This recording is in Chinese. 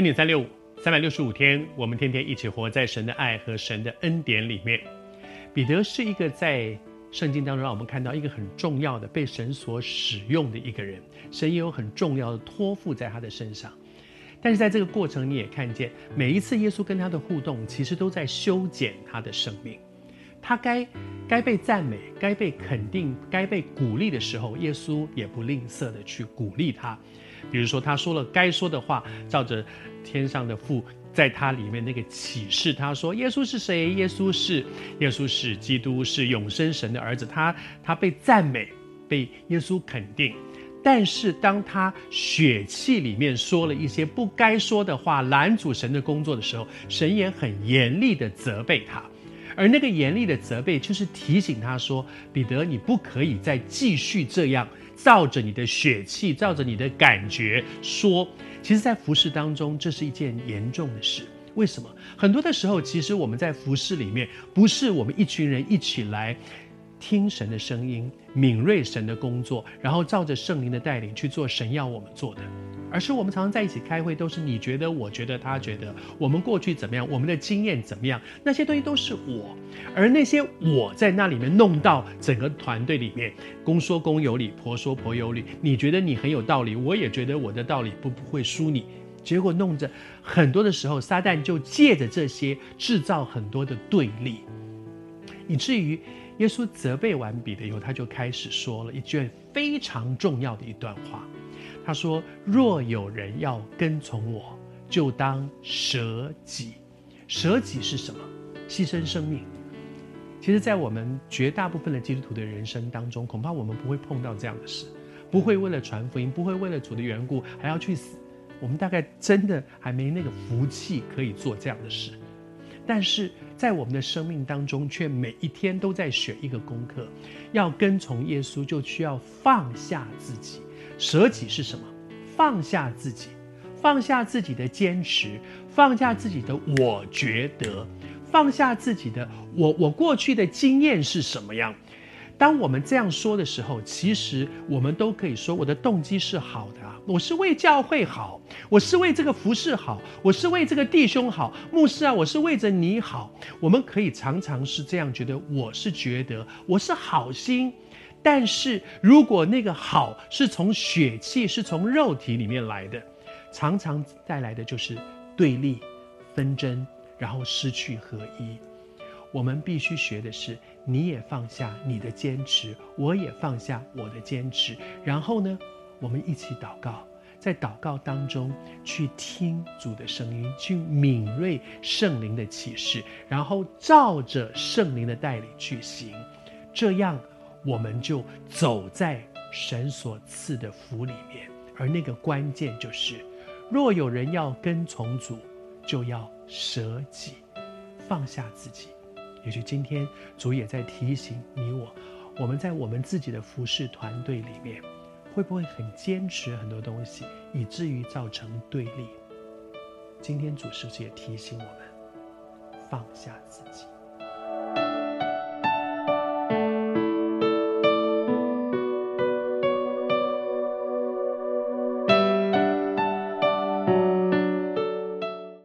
恩典三六五，三百六十五天，我们天天一起活在神的爱和神的恩典里面。彼得是一个在圣经当中让我们看到一个很重要的被神所使用的一个人，神也有很重要的托付在他的身上。但是在这个过程，你也看见每一次耶稣跟他的互动，其实都在修剪他的生命。他该该被赞美、该被肯定、该被鼓励的时候，耶稣也不吝啬的去鼓励他。比如说，他说了该说的话，照着天上的父在他里面那个启示，他说：“耶稣是谁？耶稣是耶稣是基督，是永生神的儿子。他”他被赞美，被耶稣肯定。但是当他血气里面说了一些不该说的话，拦阻神的工作的时候，神也很严厉的责备他。而那个严厉的责备，就是提醒他说：“彼得，你不可以再继续这样。”照着你的血气，照着你的感觉说，其实，在服事当中，这是一件严重的事。为什么？很多的时候，其实我们在服事里面，不是我们一群人一起来。听神的声音，敏锐神的工作，然后照着圣灵的带领去做神要我们做的，而是我们常常在一起开会，都是你觉得，我觉得，他觉得，我们过去怎么样，我们的经验怎么样，那些东西都是我，而那些我在那里面弄到整个团队里面，公说公有理，婆说婆有理，你觉得你很有道理，我也觉得我的道理不不会输你，结果弄着很多的时候，撒旦就借着这些制造很多的对立，以至于。耶稣责备完彼得以后，他就开始说了一句非常重要的一段话。他说：“若有人要跟从我，就当舍己。舍己是什么？牺牲生命。其实，在我们绝大部分的基督徒的人生当中，恐怕我们不会碰到这样的事，不会为了传福音，不会为了主的缘故还要去死。我们大概真的还没那个福气可以做这样的事。”但是在我们的生命当中，却每一天都在学一个功课，要跟从耶稣，就需要放下自己。舍己是什么？放下自己，放下自己的坚持，放下自己的我觉得，放下自己的我，我过去的经验是什么样。当我们这样说的时候，其实我们都可以说，我的动机是好的啊，我是为教会好，我是为这个服饰好，我是为这个弟兄好，牧师啊，我是为着你好。我们可以常常是这样觉得，我是觉得我是好心，但是如果那个好是从血气，是从肉体里面来的，常常带来的就是对立、纷争，然后失去合一。我们必须学的是，你也放下你的坚持，我也放下我的坚持。然后呢，我们一起祷告，在祷告当中去听主的声音，去敏锐圣灵的启示，然后照着圣灵的带领去行。这样，我们就走在神所赐的福里面。而那个关键就是，若有人要跟从主，就要舍己，放下自己。也许今天主也在提醒你我，我们在我们自己的服饰团队里面，会不会很坚持很多东西，以至于造成对立？今天主是不是也提醒我们放下自己？